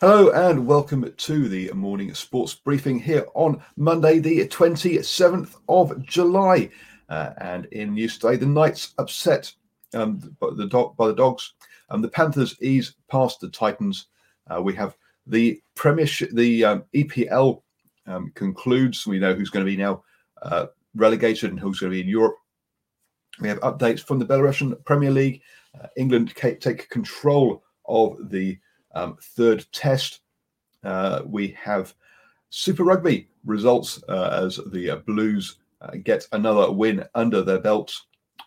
Hello and welcome to the morning sports briefing here on Monday, the 27th of July. Uh, and in news today, the Knights upset um, by, the dog, by the Dogs. Um, the Panthers ease past the Titans. Uh, we have the Premiership, the um, EPL um, concludes. We know who's going to be now uh, relegated and who's going to be in Europe. We have updates from the Belarusian Premier League. Uh, England take control of the um, third test. Uh, we have Super Rugby results uh, as the uh, Blues uh, get another win under their belts.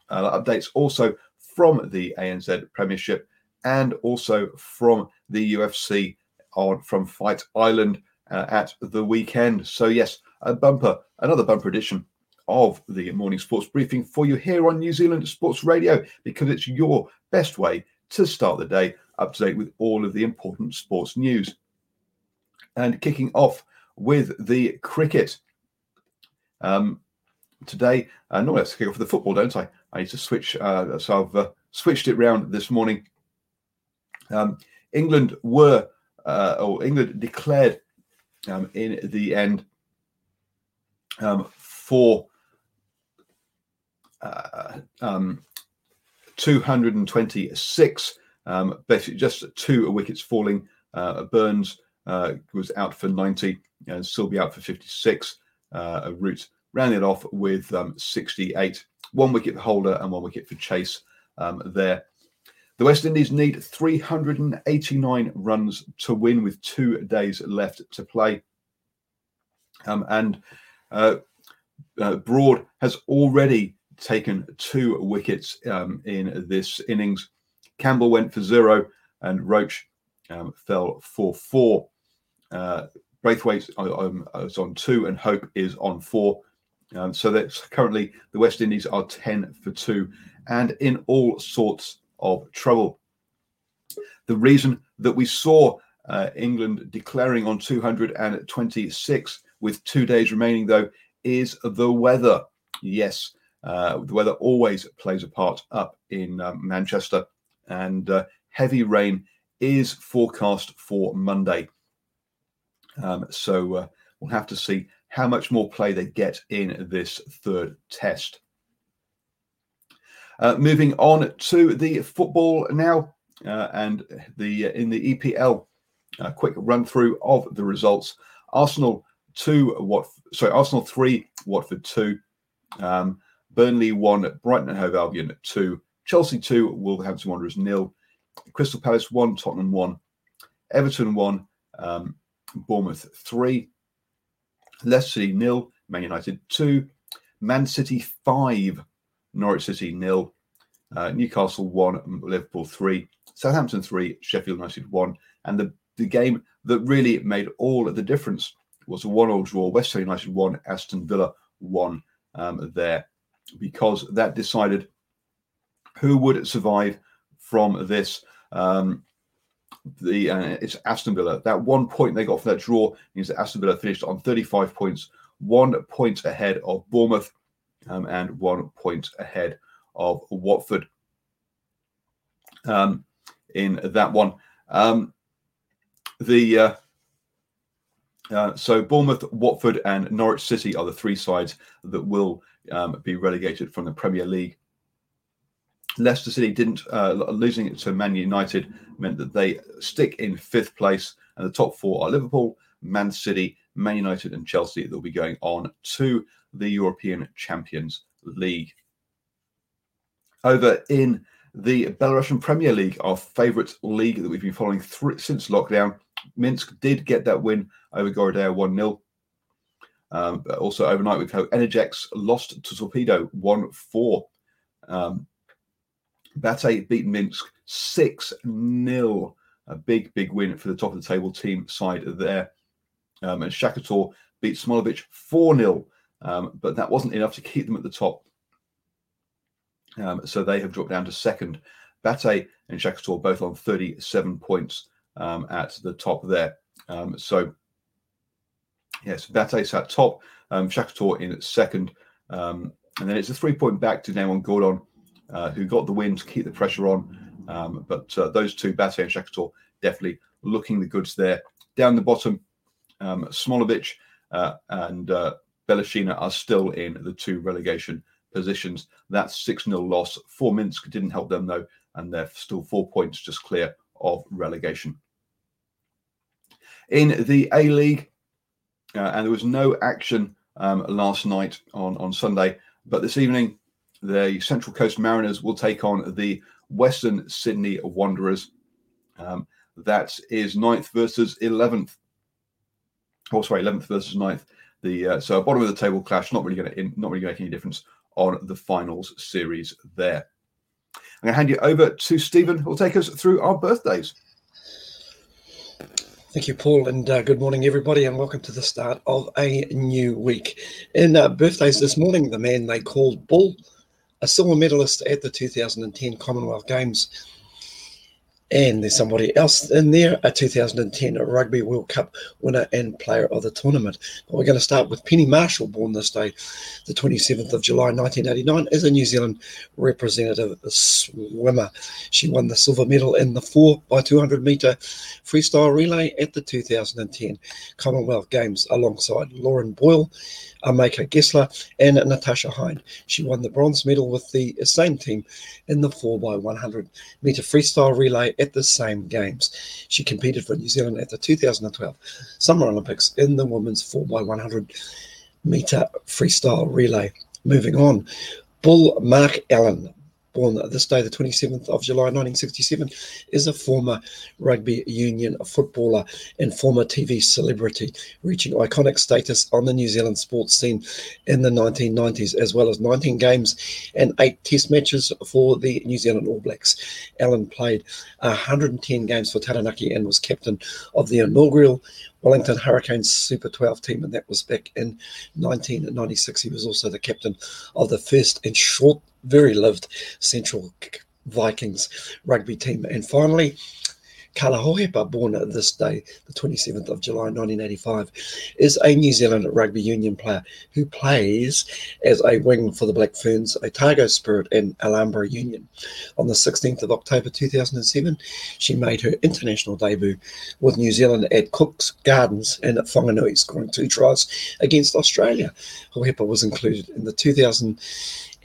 updates also from the ANZ Premiership and also from the UFC on from Fight Island uh, at the weekend. So yes, a bumper, another bumper edition of the morning sports briefing for you here on New Zealand Sports Radio because it's your best way to start the day up to date with all of the important sports news. And kicking off with the cricket. Um, today, uh, normally let's kick off with the football, don't I? I need to switch, uh, so I've uh, switched it round this morning. Um, England were, uh, or England declared um, in the end um, for uh, um, 226, um, basically just two wickets falling. Uh, Burns uh, was out for 90 and out for 56. Uh, Root it off with um, 68. One wicket for Holder and one wicket for Chase um, there. The West Indies need 389 runs to win with two days left to play. Um, and uh, uh, Broad has already taken two wickets um, in this innings. Campbell went for zero and Roach um, fell for four. Uh, Braithwaite um, is on two and Hope is on four. Um, so that's currently the West Indies are 10 for two and in all sorts of trouble. The reason that we saw uh, England declaring on 226 with two days remaining, though, is the weather. Yes, uh, the weather always plays a part up in uh, Manchester, and uh, heavy rain is forecast for Monday. Um, so uh, we'll have to see how much more play they get in this third test. Uh, moving on to the football now, uh, and the in the EPL, a quick run through of the results. Arsenal two, what? Sorry, Arsenal three, Watford two. Um, Burnley one, Brighton and Hove Albion two, Chelsea two, Wolverhampton Wanderers nil, Crystal Palace one, Tottenham one, Everton one, um, Bournemouth three, Leicester City nil, Man United two, Man City five, Norwich City nil, uh, Newcastle one, Liverpool three, Southampton three, Sheffield United one, and the the game that really made all the difference was a one-all draw. West Ham United one, Aston Villa one um, there, because that decided who would survive from this. Um, the uh, it's Aston Villa. That one point they got for that draw means that Aston Villa finished on 35 points, one point ahead of Bournemouth, um, and one point ahead of Watford. Um, in that one, um, the uh, uh, so Bournemouth, Watford, and Norwich City are the three sides that will um, be relegated from the Premier League. Leicester City didn't uh, losing it to Man United meant that they stick in fifth place, and the top four are Liverpool, Man City, Man United, and Chelsea. They'll be going on to the European Champions League. Over in the Belarusian Premier League, our favourite league that we've been following since lockdown, Minsk did get that win over Gorodeya 1 0. Um, also overnight, we've had Energex lost to Torpedo 1 4. Um, Bate beat Minsk 6 0. A big, big win for the top of the table team side there. Um, and Shakhtar beat Smolovic 4 0. Um, but that wasn't enough to keep them at the top. Um, so they have dropped down to second. Bate and Shakhtar both on 37 points um, at the top there. Um, so, yes, Bate's at top, um, Shakhtar in second. Um, and then it's a three point back to Neman Grodno, who got the win to keep the pressure on. Um, but uh, those two, Bate and Shakhtar, definitely looking the goods there. Down the bottom, um, Smolovic uh, and uh, Belshina are still in the two relegation positions. That's 6 0 loss for Minsk. Didn't help them, though, and they're still four points just clear of relegation. In the A League, uh, and there was no action um, last night on, on Sunday, but this evening, the Central Coast Mariners will take on the Western Sydney Wanderers. Um, that is ninth versus 11th. Oh, sorry, 11th versus 9th. The uh, so bottom of the table clash, not really going to not really make any difference on the finals series there. I'm going to hand you over to Stephen, who will take us through our birthdays. Thank you, Paul, and uh, good morning, everybody, and welcome to the start of a new week. In uh, birthdays this morning, the man they called Bull, a silver medalist at the 2010 Commonwealth Games, and there's somebody else in there, a 2010 Rugby World Cup winner and player of the tournament. But we're going to start with Penny Marshall, born this day, the 27th of July 1989, as a New Zealand representative swimmer. She won the silver medal in the 4 by 200 metre freestyle relay at the 2010 Commonwealth Games alongside Lauren Boyle. Amaka Gessler and Natasha Hind. She won the bronze medal with the same team in the 4x100 metre freestyle relay at the same games. She competed for New Zealand at the 2012 Summer Olympics in the women's 4x100 metre freestyle relay. Moving on, Bull Mark Allen born this day, the 27th of July 1967, is a former rugby union footballer and former TV celebrity, reaching iconic status on the New Zealand sports scene in the 1990s, as well as 19 games and eight test matches for the New Zealand All Blacks. Allen played 110 games for Taranaki and was captain of the inaugural Wellington Hurricanes Super 12 team, and that was back in 1996. He was also the captain of the first and short very lived Central Vikings rugby team. And finally, Carla Hohepa, born this day, the 27th of July 1985, is a New Zealand rugby union player who plays as a wing for the Black Ferns, Otago Spirit, and Alhambra Union. On the 16th of October 2007, she made her international debut with New Zealand at Cook's Gardens in Whanganui, scoring two tries against Australia. Hohepa was included in the 2000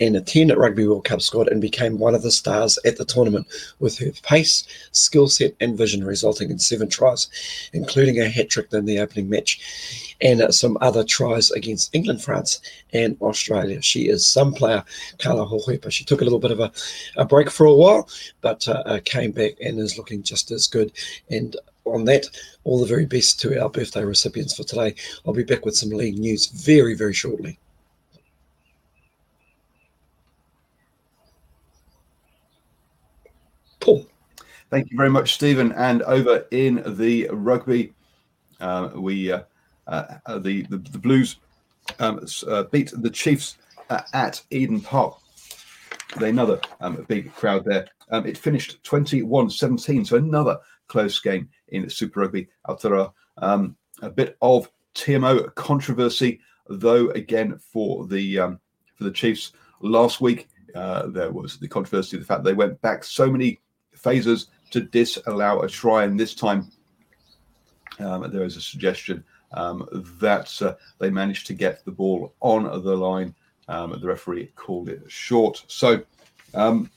and a 10 at Rugby World Cup squad and became one of the stars at the tournament with her pace, skill set, and vision, resulting in seven tries, including a hat trick in the opening match and some other tries against England, France, and Australia. She is some player, Carla Hohepa. She took a little bit of a, a break for a while, but uh, uh, came back and is looking just as good. And on that, all the very best to our birthday recipients for today. I'll be back with some league news very, very shortly. Paul. Thank you very much, Stephen. And over in the rugby, uh, we uh, uh, the, the, the Blues um, uh, beat the Chiefs uh, at Eden Park. Another um, big crowd there. Um, it finished 21-17, so another close game in Super Rugby Aotearoa. Um, a bit of TMO controversy, though, again for the um, for the Chiefs last week. Uh, there was the controversy of the fact they went back so many phases to disallow a try, and this time um, there is a suggestion um, that uh, they managed to get the ball on the line. Um, the referee called it short. So, um,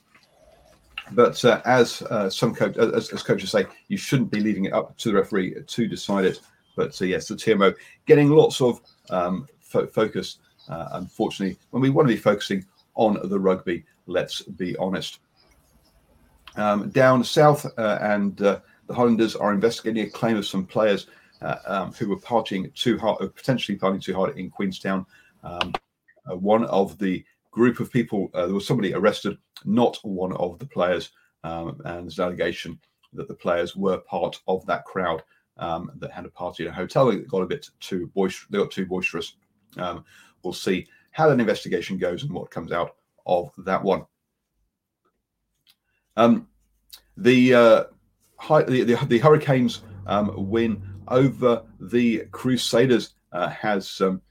but uh, as uh, some coach, as, as, coaches say, you shouldn't be leaving it up to the referee to decide it. But uh, yes, the TMO getting lots of um, fo- focus. Uh, unfortunately, when we want to be focusing on the rugby, let's be honest. Um, down south, uh, and uh, the Highlanders are investigating a claim of some players uh, um, who were partying too hard, uh, potentially partying too hard in Queenstown. Um, one of the group of people, there was somebody arrested, not one of the players, um, and there's an allegation that the players were part of that crowd um, that had a party in a hotel. They got a bit too boisterous. They got too boisterous. Um, we'll see how that investigation goes and what comes out of that one. Um, the, uh, high, the, the, the Hurricanes um, win over the Crusaders uh, has um,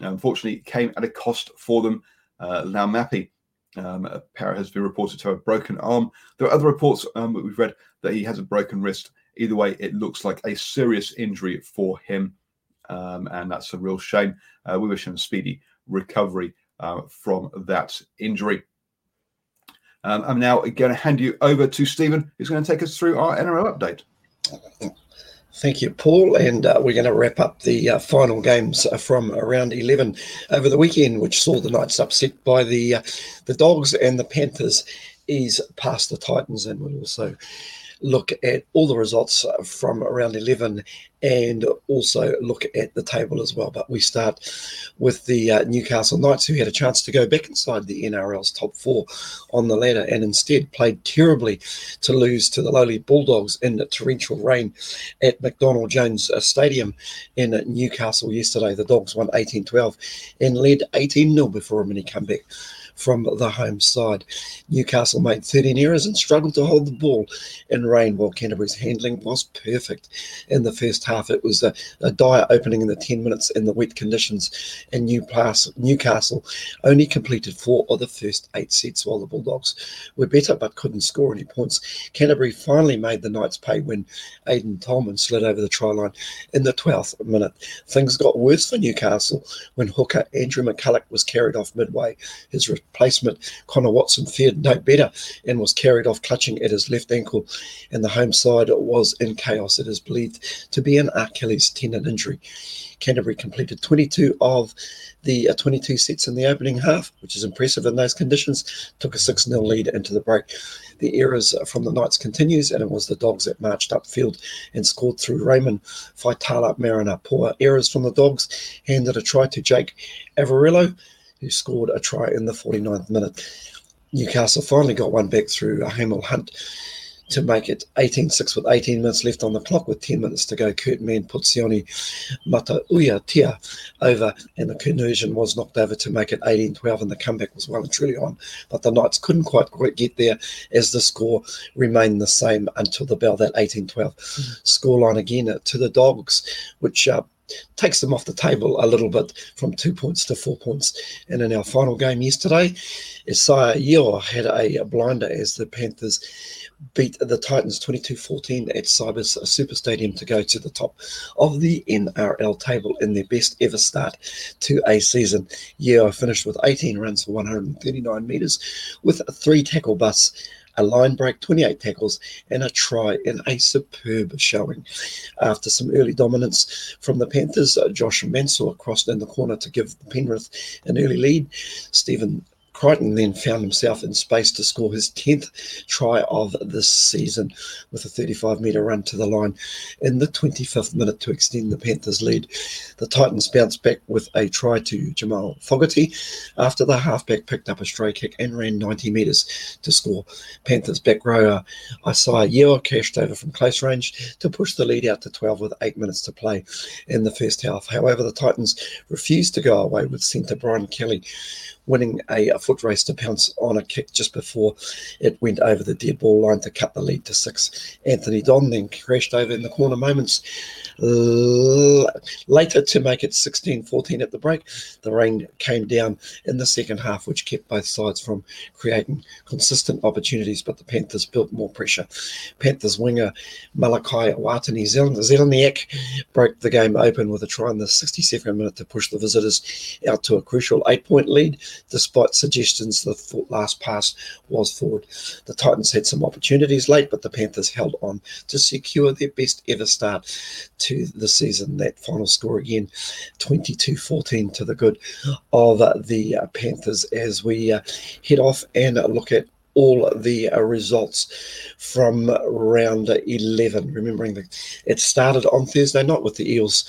unfortunately came at a cost for them. Uh, Laumape um, has been reported to have a broken arm. There are other reports um, that we've read that he has a broken wrist. Either way, it looks like a serious injury for him, um, and that's a real shame. Uh, we wish him a speedy recovery uh, from that injury. Um, I'm now going to hand you over to Stephen, who's going to take us through our NRL update. Thank you, Paul. And uh, we're going to wrap up the uh, final games uh, from around 11 over the weekend, which saw the Knights upset by the uh, the Dogs and the Panthers ease past the Titans. And we'll also look at all the results from around 11 and also look at the table as well. But we start with the uh, Newcastle Knights, who had a chance to go back inside the NRL's top four on the ladder and instead played terribly to lose to the lowly Bulldogs in the torrential rain at McDonald Jones uh, Stadium in Newcastle yesterday. The Dogs won 18 12 and led 18 0 before a mini comeback from the home side. Newcastle made 13 errors and struggled to hold the ball in rain, while Canterbury's handling was perfect in the first half. It was a, a dire opening in the 10 minutes in the wet conditions, and Newcastle only completed four of the first eight sets, while the Bulldogs were better but couldn't score any points. Canterbury finally made the Knights pay when Aiden Tolman slid over the try line in the 12th minute. Things got worse for Newcastle when hooker Andrew McCullough was carried off midway. His replacement, Connor Watson, fared no better and was carried off clutching at his left ankle, and the home side was in chaos. It is believed to be an Achilles tendon injury. Canterbury completed 22 of the uh, 22 sets in the opening half, which is impressive in those conditions. Took a 6 0 lead into the break. The errors from the Knights continues, and it was the Dogs that marched upfield and scored through Raymond Faitala Mariner. Poor errors from the Dogs handed a try to Jake Averillo who scored a try in the 49th minute. Newcastle finally got one back through a Hymel Hunt to make it 18-6 with 18 minutes left on the clock with 10 minutes to go. Kurt Mann put Sione Mata'utia over and the conversion was knocked over to make it 18-12 and the comeback was well and truly on. But the Knights couldn't quite, quite get there as the score remained the same until the bell, that 18-12 mm-hmm. scoreline again to the Dogs, which uh, takes them off the table a little bit from two points to four points. And in our final game yesterday, Isaah Yeo had a blinder as the Panthers beat the Titans 22-14 at Cbus Super Stadium to go to the top of the NRL table in their best ever start to a season. Yeo finished with 18 runs for 139 metres with three tackle busts a line break, 28 tackles, and a try in a superb showing. After some early dominance from the Panthers, uh, Josh Mansour crossed in the corner to give Penrith an early lead. Stephen Crichton then found himself in space to score his 10th try of this season with a 35 metre run to the line in the 25th minute to extend the Panthers' lead. The Titans bounced back with a try to Jamal Fogarty after the halfback picked up a stray kick and ran 90 metres to score. Panthers back rower Isaah Yeo cashed over from close range to push the lead out to 12 with eight minutes to play in the first half. However, the Titans refused to go away with centre Brian Kelly winning a foot race to pounce on a kick just before it went over the dead ball line to cut the lead to six. Anthony Don then crashed over in the corner moments later to make it 16 14 at the break. The rain came down in the second half, which kept both sides from creating consistent opportunities, but the Panthers built more pressure. Panthers winger Malakai Watene Zelezniak broke the game open with a try in the 62nd minute to push the visitors out to a crucial eight point lead, despite suggestions the last pass was forward. The Titans had some opportunities late, but the Panthers held on to secure their best ever start to the season. That final score again, 22 14 to the good of the uh, Panthers as we uh, head off and look at all the uh, results from round 11. Remembering that it started on Thursday night with the Eels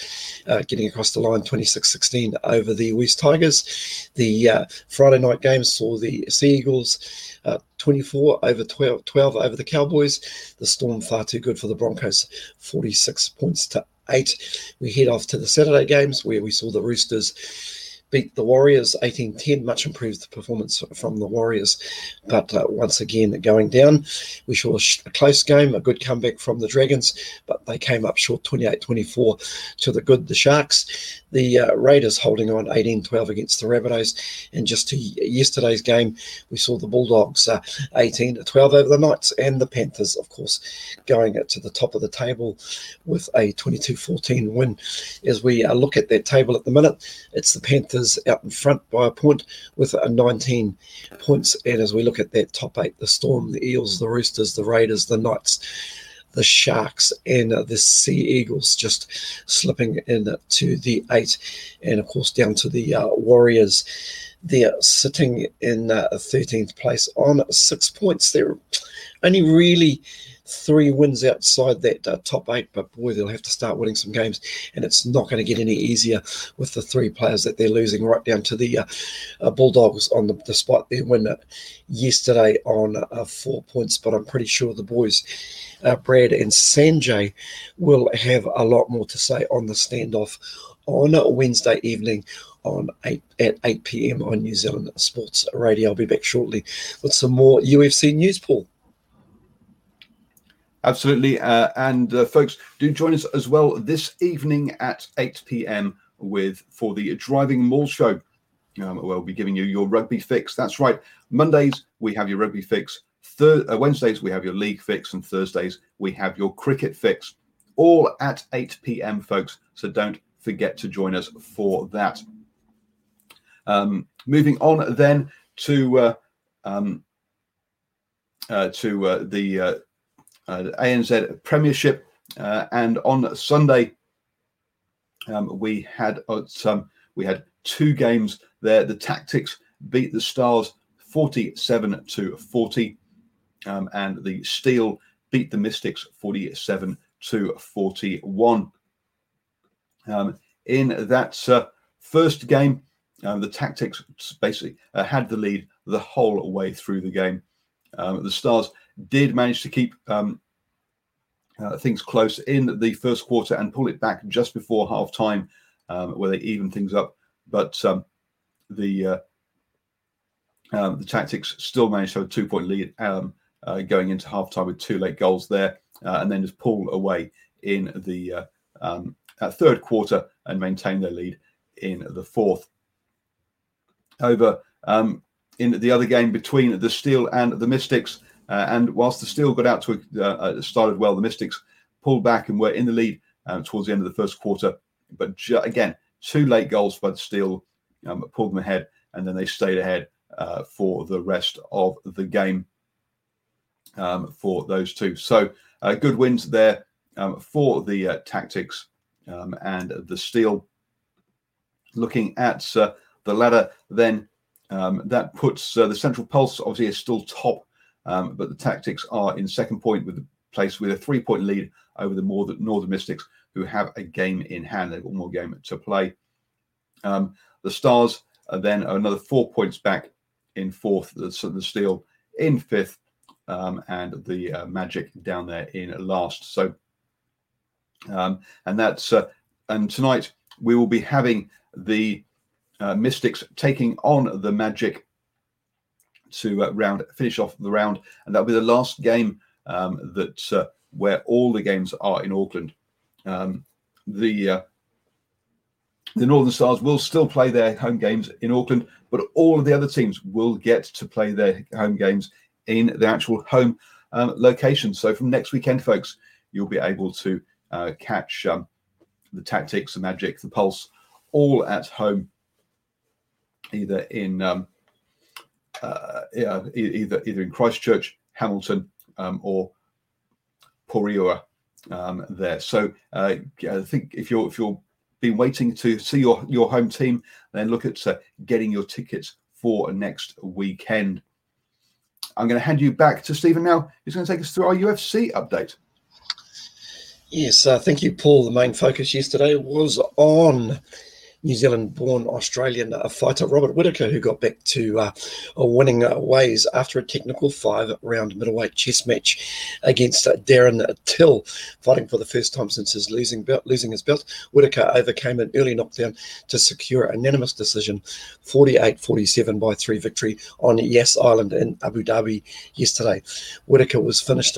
uh, getting across the line 26 16 over the West Tigers. The uh, Friday night game saw the Sea Eagles. Uh, 24 over 12, 12 over the Cowboys. The Storm far too good for the Broncos, 46 points to eight. We head off to the Saturday games where we saw the Roosters beat the Warriors 18 10, much improved performance from the Warriors. But uh, once again, going down, we saw a, close game, a good comeback from the Dragons, but they came up short 28 24 to the good, the Sharks. The uh, Raiders holding on 18 12 against the Rabbitohs. And just to yesterday's game, we saw the Bulldogs uh, 18 uh, 12 over the Knights, and the Panthers, of course, going to the top of the table with a 22 14 win. As we uh, look at that table at the minute, it's the Panthers Panthers out in front by a point with 19 points. And as we look at that top eight, the Storm, the Eels, the Roosters, the Raiders, the Knights, the Sharks, and the Sea Eagles just slipping in to the eight. And of course, down to the uh, Warriors. They're sitting in uh, 13th place on six points. They're only really three wins outside that uh, top eight, but boy, they'll have to start winning some games, and it's not going to get any easier with the three players that they're losing, right down to the uh, uh, Bulldogs on the despite their win yesterday on uh, four points. But I'm pretty sure the boys, uh, Brad and Sanjay, will have a lot more to say on the standoff on Wednesday evening on 8 at 8 p.m. on New Zealand Sports Radio. I'll be back shortly with some more UFC news, Paul. Absolutely. Uh, and uh, folks, do join us as well this evening at 8 p.m. with for the Driving Mall Show. Um, we'll be giving you your rugby fix. That's right. Mondays, we have your rugby fix. Thir- uh, Wednesdays, we have your league fix. And Thursdays, we have your cricket fix. All at 8 p.m., folks. So don't forget to join us for that. Um, moving on then to uh, um, uh, to uh, the ANZ Premiership. Uh, and on Sunday, um, we had uh, some we had two games there. The Tactix beat the Stars 47 to 40, um, and the Steel beat the Mystics 47 to 41. Um, in that uh, first game, um, the Tactix basically uh, had the lead the whole way through the game. Um, the Stars did manage to keep um, uh, things close in the first quarter and pull it back just before half time, um, where they even things up. But um, the uh, um, the Tactix still managed to have a two point lead um, uh, going into half time with two late goals there, uh, and then just pull away in the uh, um, third quarter and maintain their lead in the fourth. Over in the other game between the Steel and the Mystics, uh, and whilst the Steel got out to a, uh, started well, the Mystics pulled back and were in the lead um, towards the end of the first quarter. But ju- again, two late goals by the Steel um, pulled them ahead, and then they stayed ahead uh, for the rest of the game um, for those two. So uh, good wins there um, for the uh, Tactix um, and the Steel. Looking at the ladder, then that puts the Central Pulse obviously is still top um, but the Tactix are in second point with the place with a three point lead over the more Northern Mystics, who have a game in hand. They've got more game to play. Um, the Stars are then another four points back in fourth, the, the Steel in fifth, um, and the uh, Magic down there in last. So, um, and that's uh, and tonight we will be having the uh, Mystics taking on the Magic to uh, round finish off the round, and that'll be the last game um, that uh, where all the games are in Auckland. Um, the uh, the Northern Stars will still play their home games in Auckland, but all of the other teams will get to play their home games in the actual home um, location. So from next weekend, folks, you'll be able to uh, catch um, the Tactix, the magic, the pulse, all at home, either in um, uh, yeah, either either in Christchurch, Hamilton, um, or Porirua um, there. So uh, I think if you're if you're been waiting to see your your home team, then look at uh, getting your tickets for next weekend. I'm going to hand you back to Stephen now. He's going to take us through our UFC update. Yes, uh, thank you, Paul. The main focus yesterday was on New Zealand born Australian uh, fighter Robert Whitaker, who got back to uh, winning uh, ways after a technical five round middleweight chess match against uh, Darren Till, fighting for the first time since his losing, belt, losing his belt. Whitaker overcame an early knockdown to secure a unanimous decision 48 47 by three victory on Yas Island in Abu Dhabi yesterday. Whitaker was finished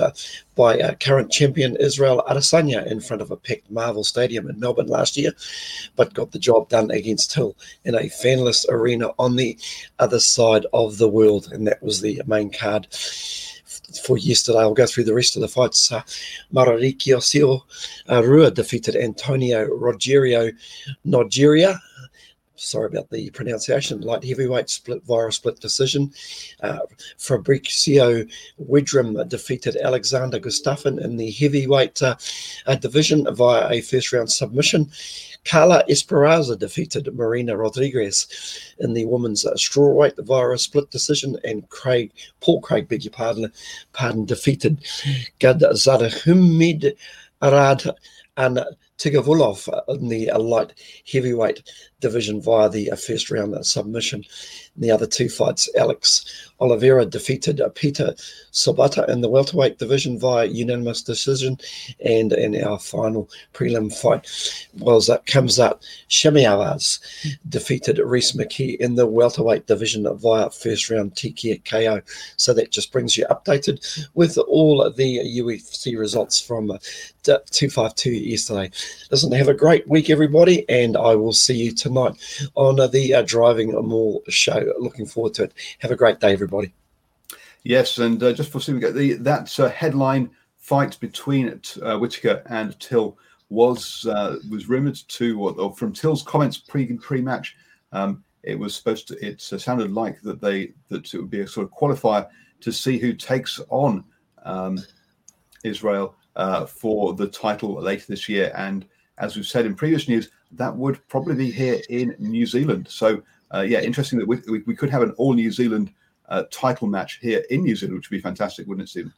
by uh, current champion Israel Adesanya in front of a packed Marvel Stadium in Melbourne last year, but got the job done against Till in a fanless arena on the other side of the world, and that was the main card for yesterday. I'll go through the rest of the fights. Uh, Mauricio uh, Rua defeated Antonio Rogerio Nogueira sorry about the pronunciation, light heavyweight split via a split decision. Uh, Fabricio Werdum defeated Alexander Gustafsson in the heavyweight uh, uh, division via a first round submission. Carla Esparza defeated Marina Rodriguez in the women's uh, strawweight via a split decision, and Craig Paul Craig, beg your pardon, pardon defeated Gad Zadahumid Arad and Tigavulov in the uh, light heavyweight division via the uh, first round submission. In the other two fights, Alex Oliveira defeated uh, Peter Sobotta in the welterweight division via unanimous decision. And in our final prelim fight was uh, Khamzat Chimaev defeated Rhys McKee in the welterweight division via first round TKO. So that just brings you updated with all the UFC results from uh, 252 yesterday. Listen, have a great week, everybody, and I will see you tonight on uh, the uh, Driving Mall show. Looking forward to it. Have a great day, everybody. Yes, and uh, just for we get the that uh, headline fight between uh, Whitaker and Till was uh, was rumored to, or, or, from Till's comments pre pre match, um, it was supposed to. It sounded like that they that it would be a sort of qualifier to see who takes on um, Israel uh, for the title later this year. And as we've said in previous news, that would probably be here in New Zealand. So, uh, yeah, interesting that we, we, we, could have an all New Zealand uh, title match here in New Zealand, which would be fantastic, wouldn't it, Stephen?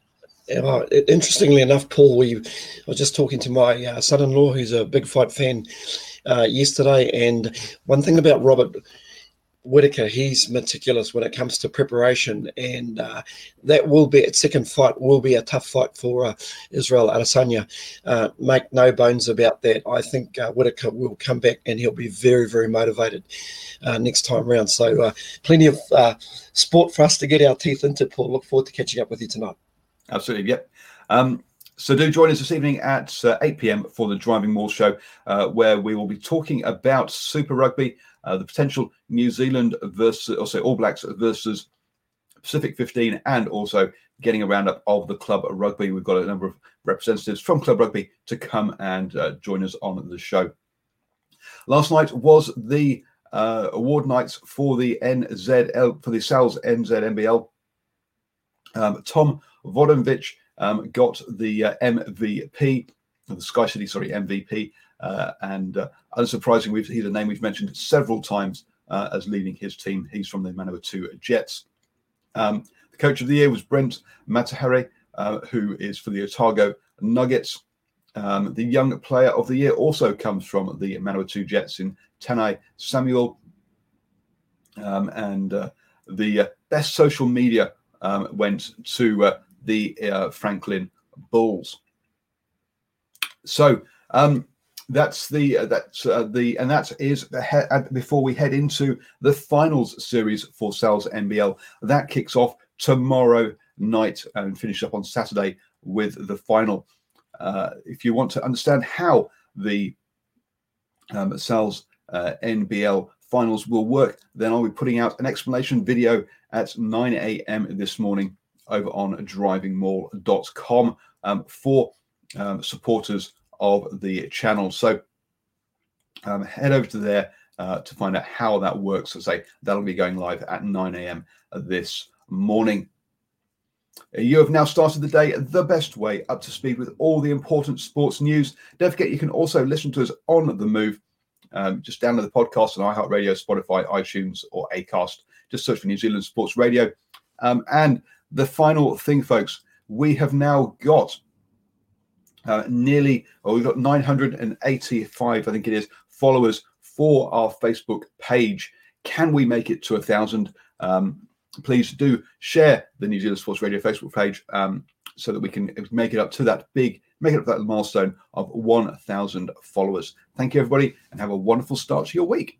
Uh, interestingly enough, Paul, we I was just talking to my uh, son-in-law, who's a big fight fan, uh, yesterday, and one thing about Robert Whitaker, he's meticulous when it comes to preparation, and uh, that will be its second fight will be a tough fight for uh, Israel Adesanya. Uh, make no bones about that. I think uh, Whitaker will come back and he'll be very, very motivated uh, next time round. So, uh, plenty of sport for us to get our teeth into. Paul, look forward to catching up with you tonight. Absolutely, yep. Um, so do join us this evening at 8 p.m. for the Driving Mall Show, where we will be talking about Super Rugby uh, the potential New Zealand versus, or say All Blacks versus Pacific 15, and also getting a roundup of the club rugby. We've got a number of representatives from club rugby to come and uh, join us on the show. Last night was the uh, award nights for the NZL for the Sal's NZNBL. Um, Tom Vodovic um, got the uh, MVP, the Sky City, sorry, MVP, and uh, unsurprisingly, he's a name we've mentioned several times uh, as leading his team. He's from the Manawatu Jets. Um, the coach of the year was Brent Matehaere, uh, who is for the Otago Nuggets. Um, the young player of the year also comes from the Manawatu Jets in Tanai Samuel. Um, and uh, the uh, best social media um, went to uh, the uh, Franklin Bulls. So, um, that's the uh, that's uh, the and that is the he- uh, before we head into the finals series for Sal's NBL. That kicks off tomorrow night and finish up on Saturday with the final. Uh, if you want to understand how the um, Sal's uh, NBL finals will work, then I'll be putting out an explanation video at 9 a.m. this morning over on drivingmall.com um, for um, supporters of the channel. So um, head over to there uh, to find out how that works. I say, that'll be going live at 9 a.m. this morning. You have now started the day the best way up to speed with all the important sports news. Don't forget, you can also listen to us on the move. Um, just download the podcast on iHeartRadio, Spotify, iTunes, or Acast. Just search for New Zealand Sports Radio. Um, and the final thing, folks, we have now got uh, nearly, oh, we've got 985, I think it is, followers for our Facebook page. Can we make it to a thousand? Um, please do share the New Zealand Sports Radio Facebook page um, so that we can make it up to that big, make it up that milestone of 1,000 followers. Thank you, everybody, and have a wonderful start to your week.